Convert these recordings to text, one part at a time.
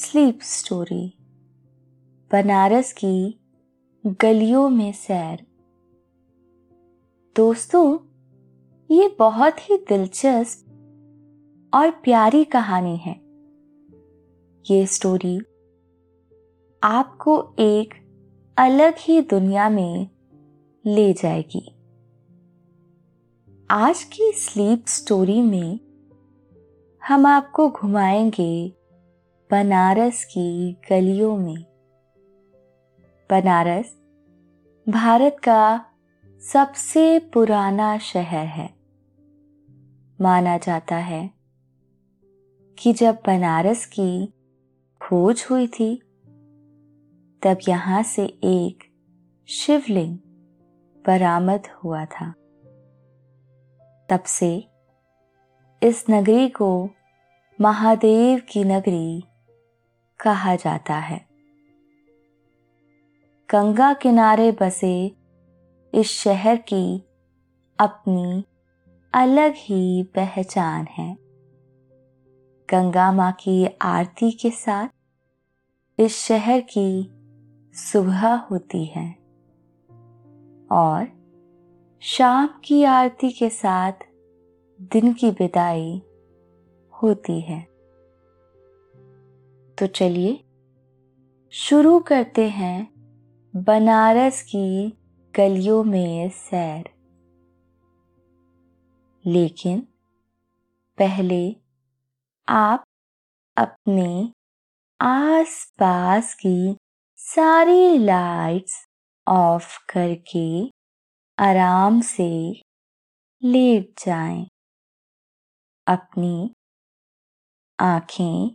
Sleep story Banaras की गलियों में सैर। दोस्तों, ये बहुत ही दिलचस्प और प्यारी कहानी है। ये स्टोरी आपको एक अलग ही दुनिया में ले जाएगी। आज की स्लीप स्टोरी में हम आपको घुमाएँगे बनारस की गलियों में। बनारस भारत का सबसे पुराना शहर है। माना जाता है कि जब बनारस की खोज हुई थी, तब यहाँ से एक शिवलिंग बरामद हुआ था। तब से इस नगरी को महादेव की नगरी कहा जाता है। गंगा किनारे बसे इस शहर की अपनी अलग ही पहचान है। गंगा माँ की आरती के साथ इस शहर की सुबह होती है और शाम की आरती के साथ दिन की विदाई होती है। तो चलिए, शुरू करते हैं बनारस की गलियों में सैर लेकिन पहले आप अपने आस पास की सारी लाइट्स ऑफ़ करके आराम से लेट जाएँ। अपनी आँखें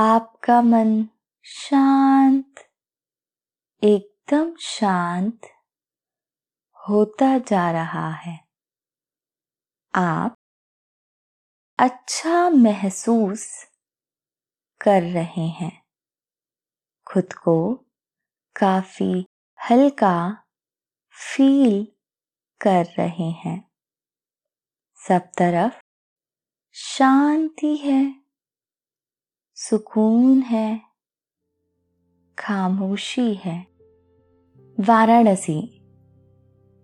आपका मन शांत, एकदम शांत होता जा रहा है। आप अच्छा महसूस कर रहे हैं। खुद को काफ़ी हल्का फील कर रहे हैं। सब तरफ़ शांति है। सुकून है, खामोशी है। वाराणसी,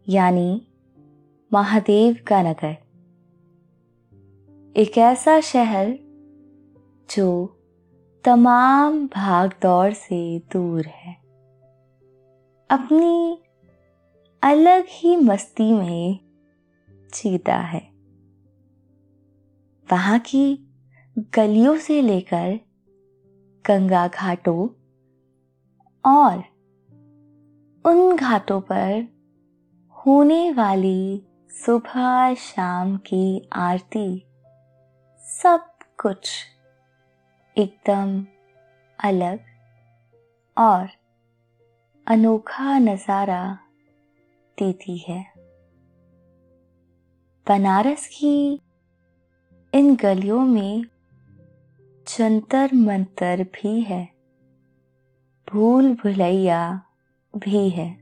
यानी महादेव का नगर। एक ऐसा शहर जो तमाम भाग दौड़ से दूर है। अपनी अलग ही मस्ती में जीता है। वहाँ की गलियों से लेकर गंगा घाटों और उन घाटों पर होने वाली सुबह शाम की आरती, सब कुछ एकदम अलग और अनोखा नज़ारा देती है। बनारस की इन गलियों में जंतर मंतर भी है। भूल भुलैया भी है।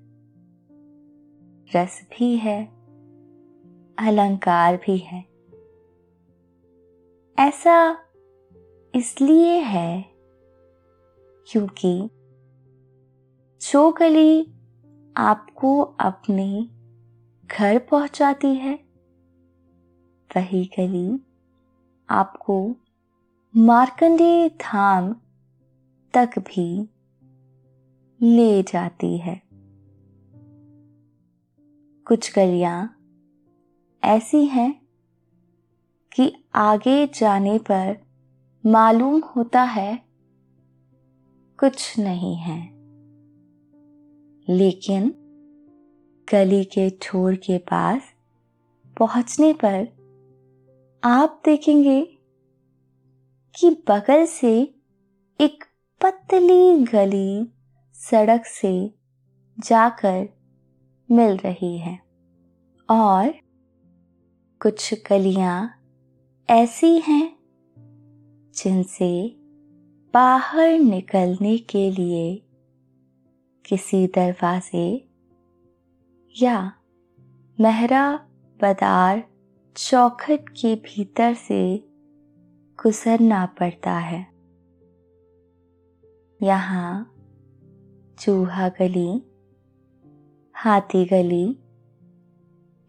रस भी है। अलंकार भी है। ऐसा इसलिए है क्योंकि जो गली आपको अपने घर पहुंचाती है। वही गली आपको मार्कंडे धाम तक भी ले जाती है। कुछ गलियाँ ऐसी हैं कि आगे जाने पर मालूम होता है कुछ नहीं है। लेकिन गली के छोर के पास पहुँचने पर आप देखेंगे कि बगल से एक पतली गली सड़क से जाकर मिल रही है। और कुछ गलियाँ ऐसी हैं जिनसे बाहर निकलने के लिए किसी दरवाजे या मेहरा बदार चौखट के भीतर से गुजरना पड़ता है। यहाँ चूहा गली, हाथी गली,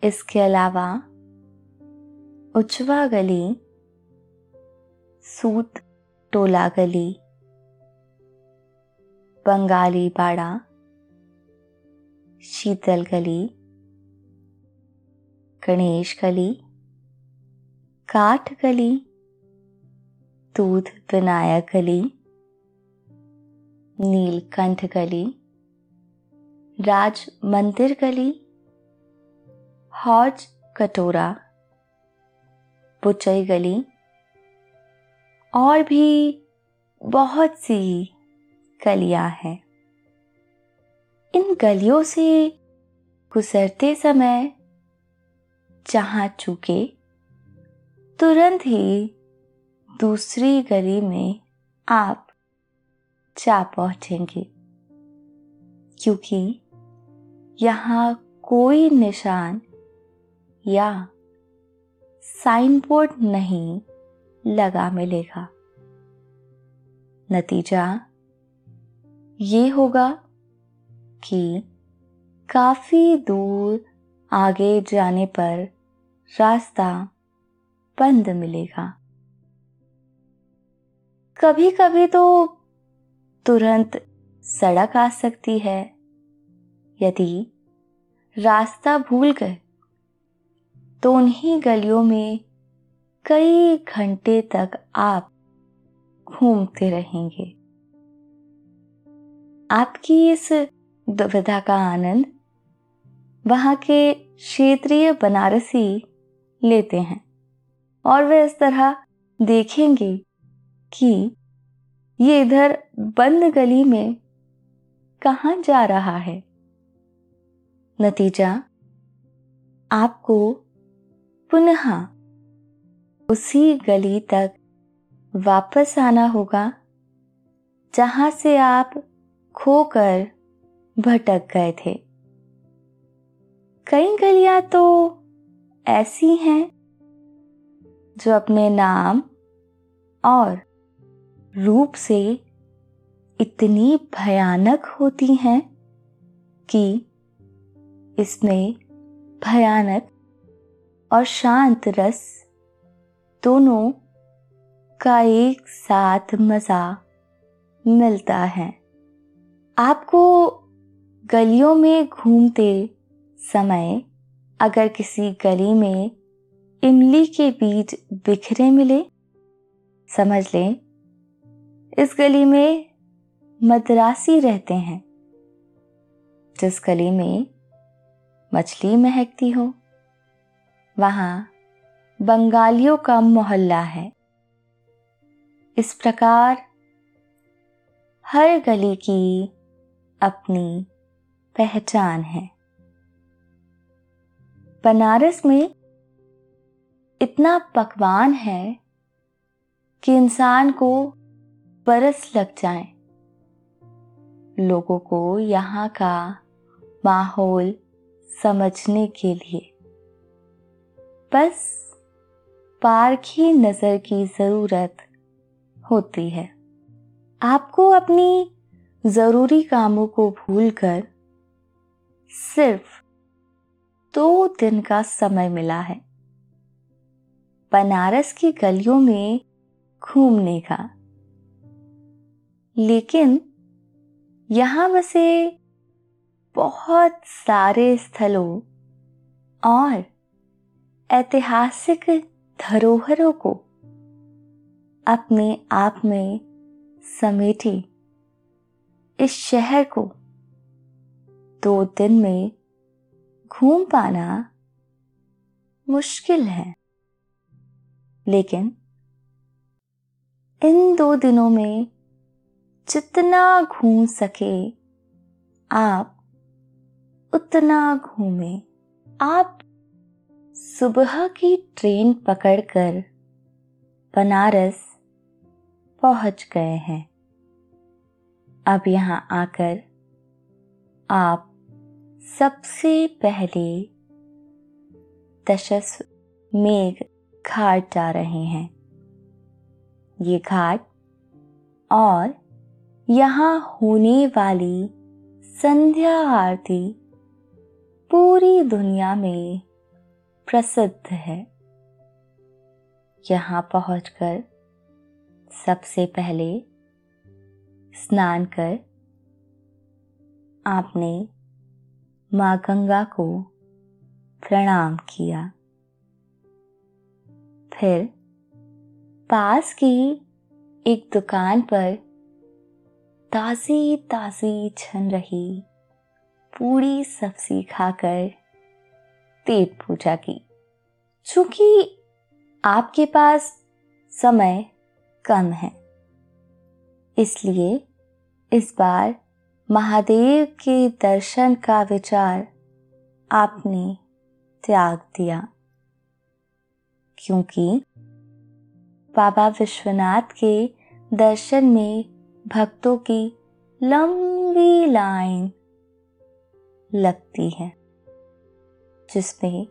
इसके अलावा उचवा गली, सूत टोला गली, बंगाली बाड़ा, शीतल गली, गणेश गली, काठ गली दूध विनायक गली, नीलकंठ गली, राज मंदिर गली, हौज कटोरा, पुचई गली और भी बहुत सी गलियाँ हैं। इन गलियों से गुजरते समय जहाँ चूके, तुरंत ही दूसरी गली में आप जा पहुँचेंगे, क्योंकि यहाँ कोई निशान या साइन बोर्ड नहीं लगा मिलेगा। नतीजा ये होगा कि काफ़ी दूर आगे जाने पर रास्ता बंद मिलेगा। कभी कभी तो तुरंत सड़क आ सकती है। यदि रास्ता भूल गए तो उन्हीं गलियों में कई घंटे तक आप घूमते रहेंगे। आपकी इस दुविधा का आनंद वहाँ के क्षेत्रीय बनारसी लेते हैं और वे इस तरह देखेंगे कि ये इधर बंद गली में कहाँ जा रहा है? नतीजा, आपको पुनः उसी गली तक वापस आना होगा, जहाँ से आप खोकर भटक गए थे। कई गलियाँ तो ऐसी हैं, जो अपने नाम और रूप से इतनी भयानक होती हैं कि इसमें भयानक और शांत रस दोनों का एक साथ मज़ा मिलता है। आपको गलियों में घूमते समय अगर किसी गली में इमली के बीज बिखरे मिले, समझ लें इस गली में मद्रासी रहते हैं। जिस गली में मछली महकती हो, वहाँ बंगालियों का मोहल्ला है। इस प्रकार हर गली की अपनी पहचान है। बनारस में इतना पकवान है कि इंसान को बरस लग जाए। लोगों को यहाँ का माहौल समझने के लिए। बस पारखी नज़र की ज़रूरत होती है। आपको अपनी ज़रूरी कामों को भूलकर सिर्फ़ दो दिन का समय मिला है। बनारस की गलियों में घूमने का। लेकिन यहाँ बसे बहुत सारे स्थलों और ऐतिहासिक धरोहरों को अपने आप में समेटी इस शहर को दो दिन में घूम पाना मुश्किल है। लेकिन इन दो दिनों में जितना घूम सके, आप उतना घूमे। आप सुबह की ट्रेन पकड़कर बनारस पहुँच गए हैं। अब यहाँ आकर आप सबसे पहले दशस मेघ घाट जा रहे हैं। ये घाट और यहाँ होने वाली संध्या आरती पूरी दुनिया में प्रसिद्ध है। यहाँ पहुंचकर सबसे पहले स्नान कर आपने माँ गंगा को प्रणाम किया। फिर पास की एक दुकान पर ताजी ताजी छन रही। पूरी सब्ज़ी खाकर पेट पूजा की। चूँकि आपके पास समय कम है, इसलिए इस बार महादेव के दर्शन का विचार आपने त्याग दिया। क्योंकि बाबा विश्वनाथ के दर्शन में भक्तों की लंबी लाइन लगती है जिसमें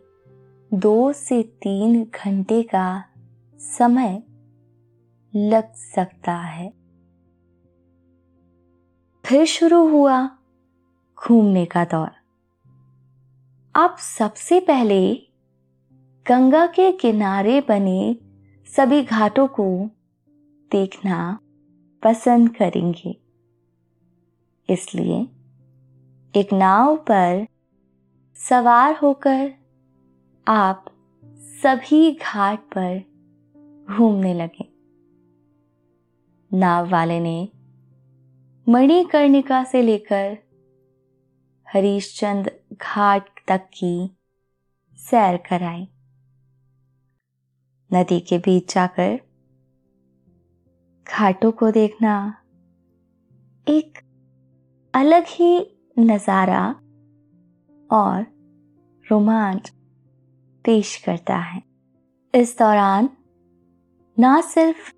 दो से तीन घंटे का समय लग सकता है। फिर शुरू हुआ घूमने का दौर। आप सबसे पहले गंगा के किनारे बने सभी घाटों को देखना पसंद करेंगे। इसलिए एक नाव पर सवार होकर आप सभी घाट पर घूमने लगे। नाव वाले ने मणिकर्णिका से लेकर हरीशचंद घाट तक की सैर कराई। नदी के बीच जाकर घाटों को देखना एक अलग ही नज़ारा और रोमांच पेश करता है। इस दौरान ना सिर्फ़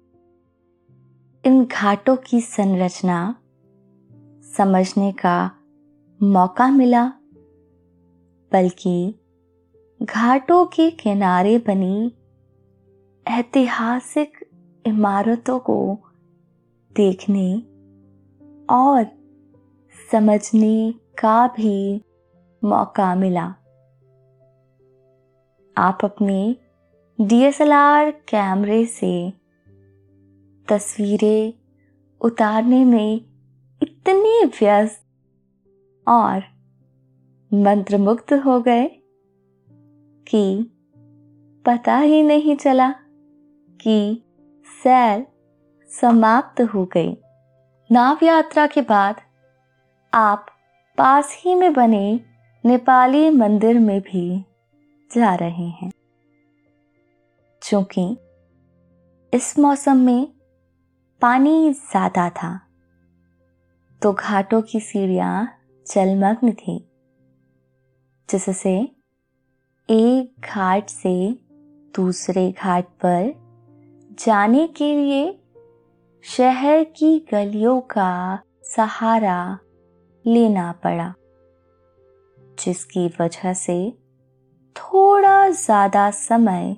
इन घाटों की संरचना समझने का मौका मिला, बल्कि घाटों के किनारे बनी ऐतिहासिक इमारतों को देखने और समझने का भी मौका मिला। आप अपने डीएसएलआर कैमरे से तस्वीरें उतारने में इतने व्यस्त और मंत्रमुग्ध हो गए कि पता ही नहीं चला कि सैर समाप्त हो गई। नाव यात्रा के बाद आप पास ही में बने नेपाली मंदिर में भी जा रहे हैं। क्योंकि इस मौसम में पानी ज़्यादा था तो घाटों की सीढ़ियाँ जलमग्न थी, जिससे एक घाट से दूसरे घाट पर जाने के लिए शहर की गलियों का सहारा लेना पड़ा, जिसकी वजह से थोड़ा ज़्यादा समय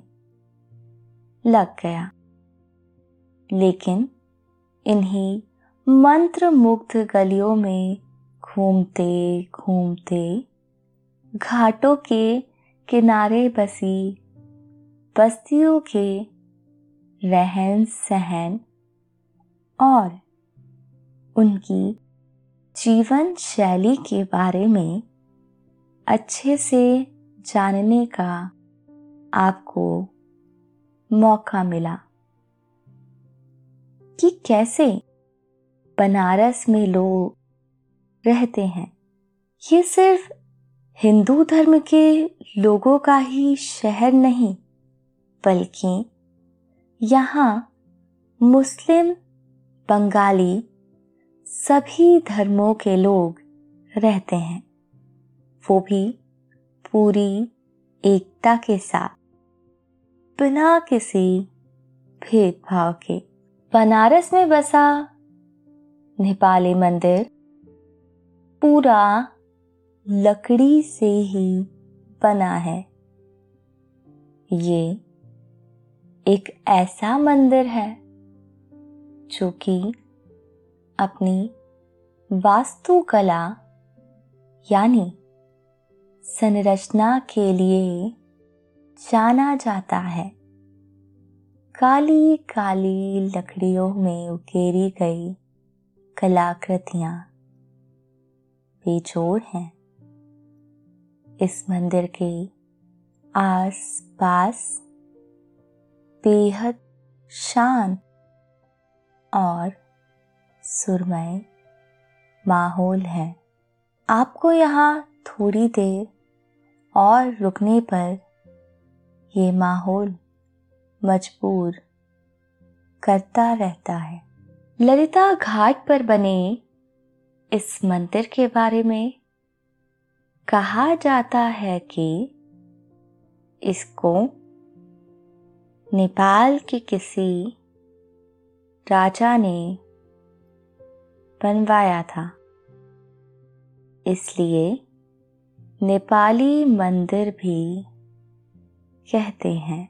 लग गया। लेकिन इन्हीं मंत्र मुग्ध गलियों में घूमते घूमते घाटों के किनारे बसी बस्तियों के रहन सहन और उनकी जीवन शैली के बारे में अच्छे से जानने का आपको मौका मिला कि कैसे बनारस में लोग रहते हैं। ये सिर्फ़ हिंदू धर्म के लोगों का ही शहर नहीं, बल्कि यहाँ मुस्लिम, बंगाली सभी धर्मों के लोग रहते हैं। वो भी पूरी एकता के साथ, बिना किसी भेदभाव के। बनारस में बसा नेपाली मंदिर, पूरा लकड़ी से ही बना है। ये एक ऐसा मंदिर है जो कि अपनी वास्तुकला, यानी संरचना के लिए जाना जाता है। काली काली लकड़ियों में उकेरी गई कलाकृतियाँ बेजोड़ हैं। इस मंदिर के आस पास बेहद शांत और सुरमय माहौल है। आपको यहाँ थोड़ी देर और रुकने पर ये माहौल मजबूर करता रहता है। ललिता घाट पर बने इस मंदिर के बारे में कहा जाता है कि इसको नेपाल के किसी राजा ने बनवाया था। इसलिए नेपाली मंदिर भी कहते हैं।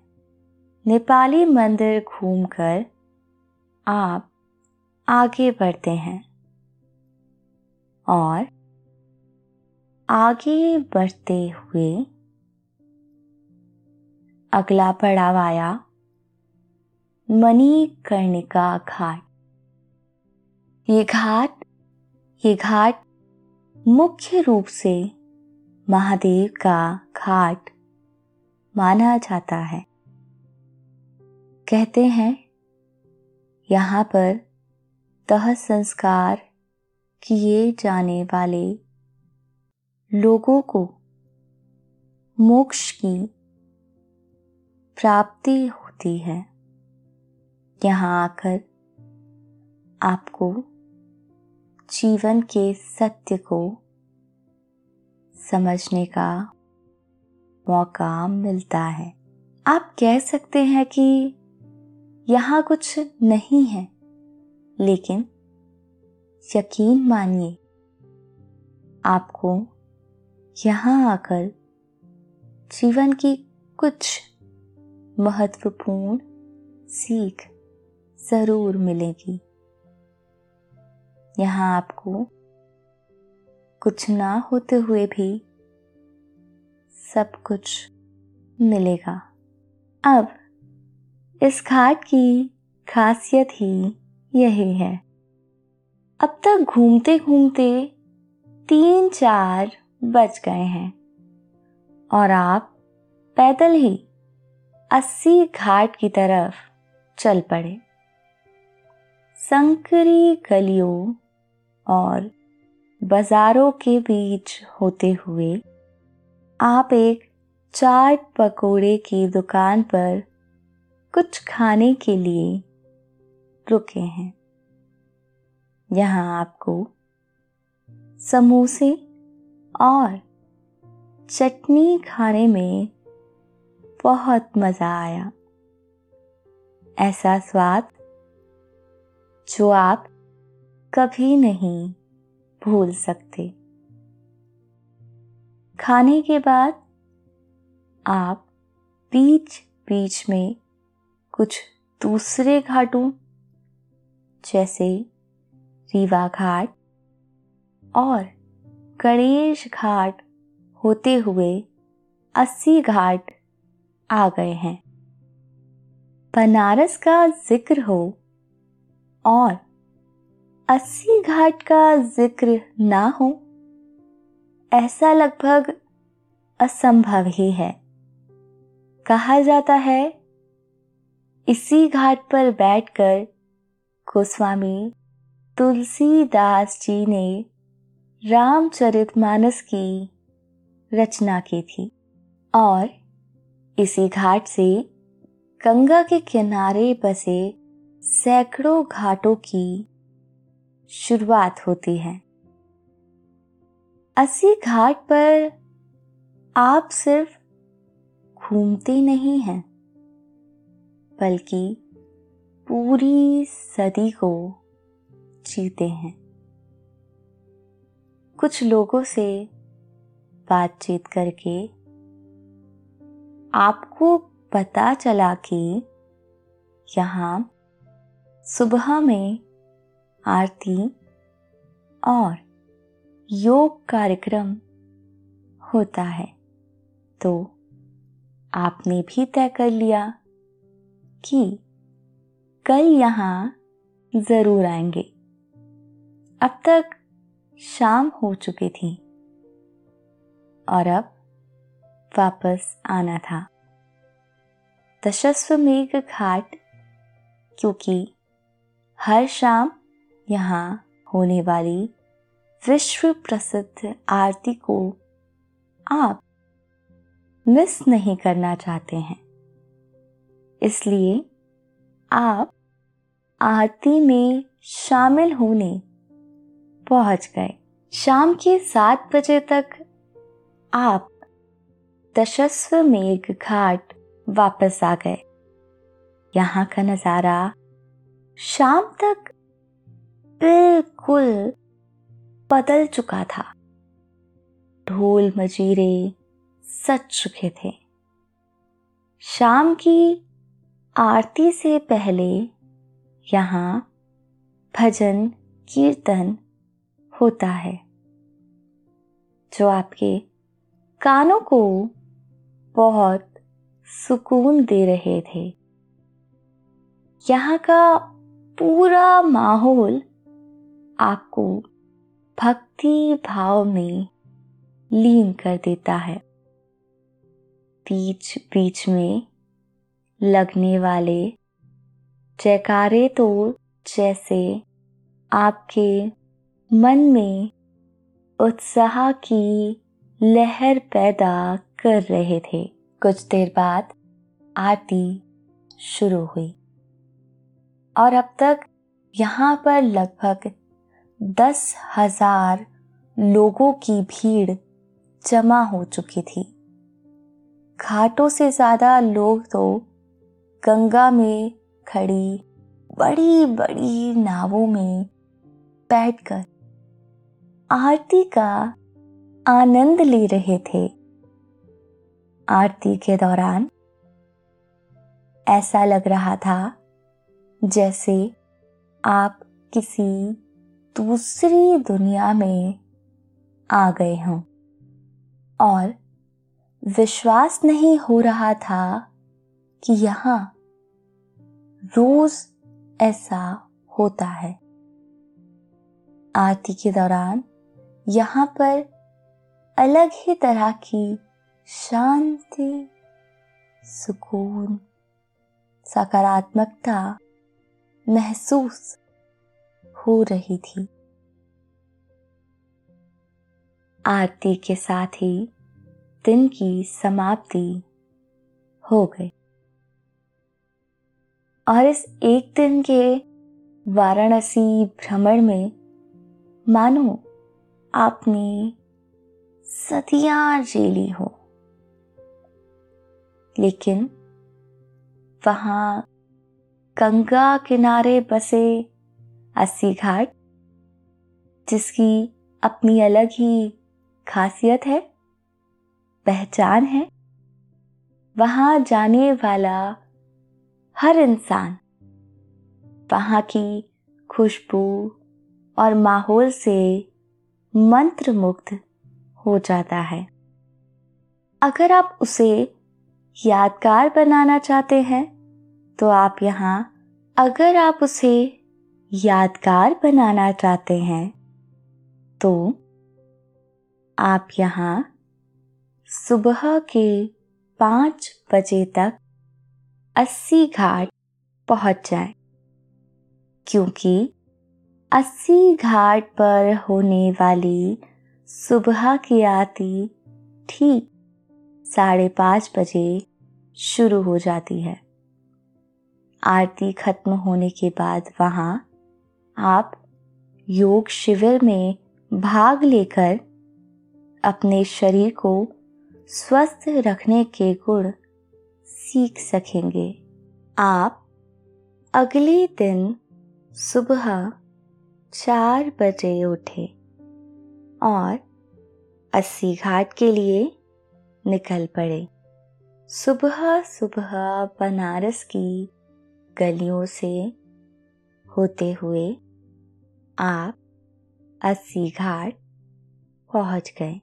नेपाली मंदिर घूमकर आप आगे बढ़ते हैं और आगे बढ़ते हुए अगला पड़ाव आया। मणिकर्णिका घाट। ये घाट ये घाट मुख्य रूप से महादेव का घाट माना जाता है। कहते हैं, यहाँ पर तह संस्कार किए जाने वाले लोगों को मोक्ष की प्राप्ति होती है। यहाँ आकर आपको जीवन के सत्य को समझने का मौका मिलता है। आप कह सकते हैं कि यहाँ कुछ नहीं है, लेकिन यकीन मानिए, आपको यहाँ आकर जीवन की कुछ महत्वपूर्ण सीख ज़रूर मिलेगी। यहाँ आपको कुछ ना होते हुए भी सब कुछ मिलेगा। अब इस घाट की खासियत ही यही है। अब तक घूमते घूमते तीन चार बज गए हैं और आप पैदल ही अस्सी घाट की तरफ़ चल पड़े। संकरी गलियों और बाजारों के बीच होते हुए, आप एक चाट पकोड़े की दुकान पर कुछ खाने के लिए रुके हैं। यहाँ आपको समोसे और चटनी खाने में बहुत मज़ा आया। ऐसा स्वाद जो आप कभी नहीं भूल सकते। खाने के बाद आप बीच बीच में कुछ दूसरे घाटों, जैसे रीवा घाट और गणेश घाट होते हुए अस्सी घाट आ गए हैं। बनारस का ज़िक्र हो और अस्सी घाट का ज़िक्र ना हो, ऐसा लगभग असंभव ही है। कहा जाता है, इसी घाट पर बैठकर गोस्वामी तुलसीदास जी ने रामचरितमानस की रचना की थी और इसी घाट से गंगा के किनारे बसे सैकड़ों घाटों की शुरुआत होती है। अस्सी घाट पर आप सिर्फ़ घूमते नहीं हैं, बल्कि पूरी सदी को जीते हैं। कुछ लोगों से बातचीत करके आपको पता चला कि यहाँ सुबह में आरती और योग कार्यक्रम होता है। तो आपने भी तय कर लिया कि कल यहाँ ज़रूर आएँगे। अब तक शाम हो चुकी थी और अब वापस आना था। दशस्व मेघ घाट, क्योंकि हर शाम यहाँ होने वाली विश्व प्रसिद्ध आरती को आप मिस नहीं करना चाहते हैं। इसलिए आप आरती में शामिल होने पहुँच गए। शाम के सात बजे तक आप दशस्व मेघ घाट वापस आ गए। यहाँ का नज़ारा शाम तक बिल्कुल बदल चुका था। ढोल मजीरे सच चुके थे। शाम की आरती से पहले यहाँ भजन कीर्तन होता है, जो आपके कानों को बहुत सुकून दे रहे थे। यहाँ का पूरा माहौल आपको भक्ति भाव में लीन कर देता है। बीच बीच में लगने वाले जयकारे तो जैसे आपके मन में उत्साह की लहर पैदा कर रहे थे। कुछ देर बाद आरती शुरू हुई। और अब तक यहाँ पर लगभग दस हज़ार लोगों की भीड़ जमा हो चुकी थी। घाटों से ज़्यादा लोग तो गंगा में खड़ी बड़ी बड़ी नावों में बैठकर आरती का आनंद ले रहे थे। आरती के दौरान ऐसा लग रहा था जैसे आप किसी दूसरी दुनिया में आ गए हों। और विश्वास नहीं हो रहा था कि यहाँ रोज ऐसा होता है। आरती के दौरान यहाँ पर अलग ही तरह की शांति, सुकून, सकारात्मकता महसूस हो रही थी। आरती के साथ ही दिन की समाप्ति हो गई। और इस एक दिन के वाराणसी भ्रमण में मानो आपने सदियाँ जेली हो। लेकिन वहाँ गंगा किनारे बसे अस्सी घाट, जिसकी अपनी अलग ही खासियत है, पहचान है। वहाँ जाने वाला हर इंसान वहाँ की खुशबू और माहौल से मंत्र मुक्त हो जाता है। अगर आप उसे यादगार बनाना चाहते हैं तो आप यहाँ, अगर आप उसे यादगार बनाना चाहते हैं तो आप यहाँ सुबह के पाँच बजे तक अस्सी घाट पहुँच जाए, क्योंकि अस्सी घाट पर होने वाली सुबह की आरती ठीक साढ़े पाँच बजे शुरू हो जाती है। आरती खत्म होने के बाद वहाँ आप योग शिविर में भाग लेकर अपने शरीर को स्वस्थ रखने के गुण सीख सकेंगे। आप अगले दिन सुबह चार बजे उठे और अस्सी घाट के लिए निकल पड़े। सुबह सुबह बनारस की गलियों से होते हुए आप अस्सी घाट पहुँच गए।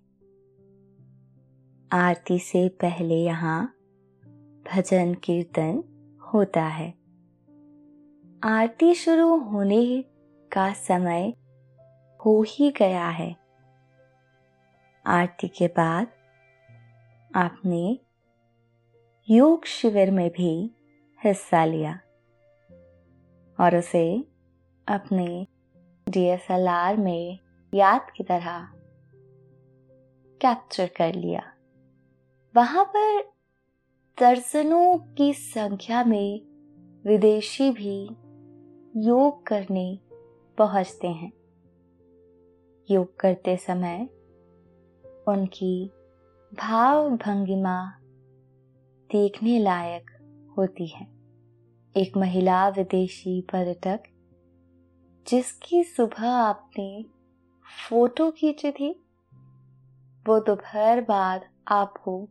आरती से पहले यहाँ भजन कीर्तन होता है। आरती शुरू होने का समय हो ही गया है। आरती के बाद आपने योग शिविर में भी हिस्सा लिया। और उसे अपने डीएसएलआर में याद की तरह कैप्चर कर लिया। वहाँ पर दर्जनों की संख्या में विदेशी भी योग करने पहुँचते हैं। योग करते समय उनकी भाव भंगिमा देखने लायक होती है। एक महिला विदेशी पर्यटक, जिसकी सुबह आपने फ़ोटो खींची थी, वो दोपहर बाद आपको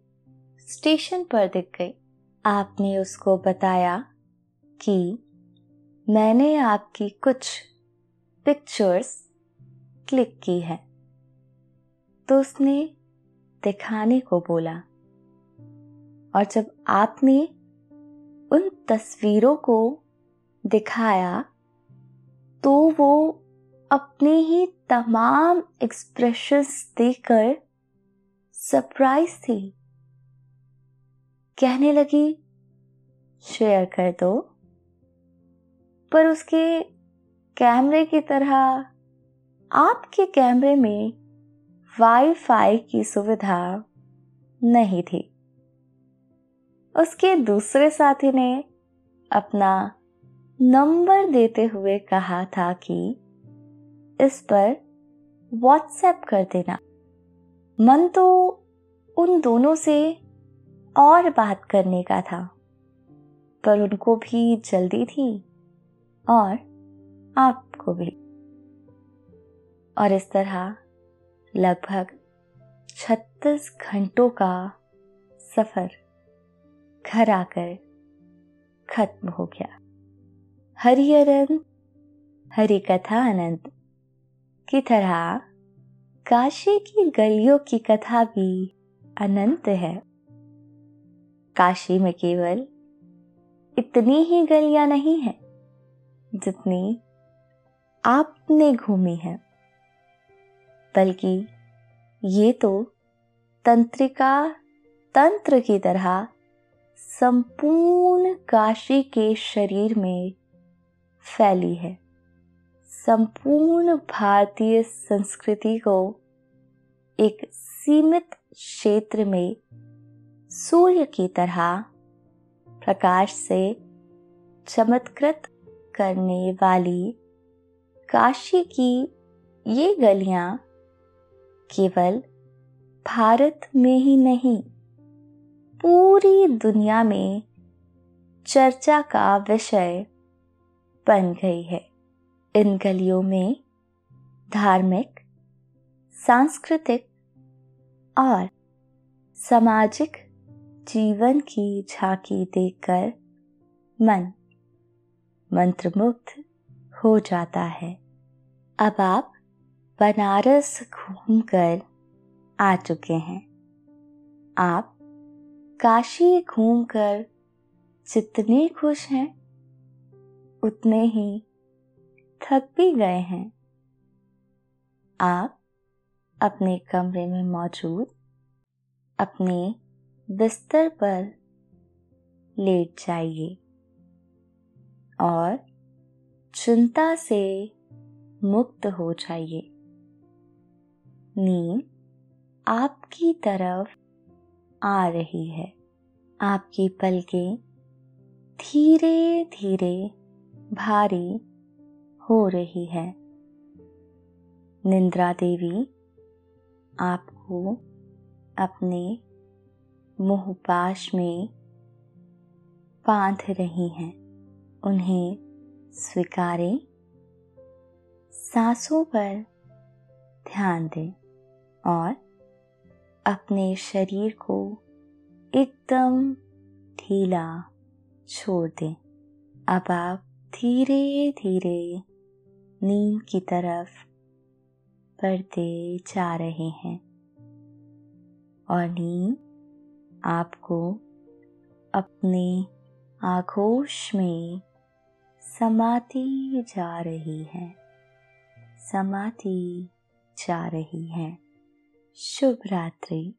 स्टेशन पर दिख गई। आपने उसको बताया कि मैंने आपकी कुछ पिक्चर्स क्लिक की है। तो उसने दिखाने को बोला। और जब आपने उन तस्वीरों को दिखाया तो वो अपने ही तमाम एक्सप्रेशंस देखकर सरप्राइज़ थी। कहने लगी, शेयर कर दो। पर उसके कैमरे की तरह आपके कैमरे में वाईफाई की सुविधा नहीं थी। उसके दूसरे साथी ने अपना नंबर देते हुए कहा था कि इस पर व्हाट्सएप कर देना। मन तो उन दोनों से और बात करने का था, पर उनको भी जल्दी थी और आपको भी। और इस तरह लगभग छत्तीस घंटों का सफ़र घर आकर खत्म हो गया। हरिहरन हरि कथा अनंत की तरह काशी की गलियों की कथा भी अनंत है। काशी में केवल इतनी ही गलियाँ नहीं है जितनी आपने घूमी है, बल्कि ये तो तंत्रिका तंत्र की तरह संपूर्ण काशी के शरीर में फैली है। संपूर्ण भारतीय संस्कृति को एक सीमित क्षेत्र में सूर्य की तरह प्रकाश से चमत्कृत करने वाली काशी की ये गलियाँ केवल भारत में ही नहीं पूरी दुनिया में चर्चा का विषय बन गई है। इन गलियों में धार्मिक, सांस्कृतिक और सामाजिक जीवन की झांकी देखकर मन मंत्रमुग्ध हो जाता है। अब आप बनारस घूमकर आ चुके हैं। आप काशी घूमकर जितने खुश हैं, उतने ही थक भी गए हैं। आप अपने कमरे में मौजूद अपने बिस्तर पर लेट जाइए और चिंता से मुक्त हो जाइए। नींद आपकी तरफ़ आ रही है। आपकी पलकें धीरे धीरे भारी हो रही है। निंद्रा देवी, आपको अपने मुहपाश में बाँध रही हैं। उन्हें स्वीकारें। सांसों पर ध्यान दें और अपने शरीर को एकदम ढीला छोड़ दें। अब आप धीरे धीरे नींद की तरफ़ बढ़ते जा रहे हैं और नींद आपको अपने आघोश में समाती जा रही है, समाती जा रही है। शुभ रात्रि।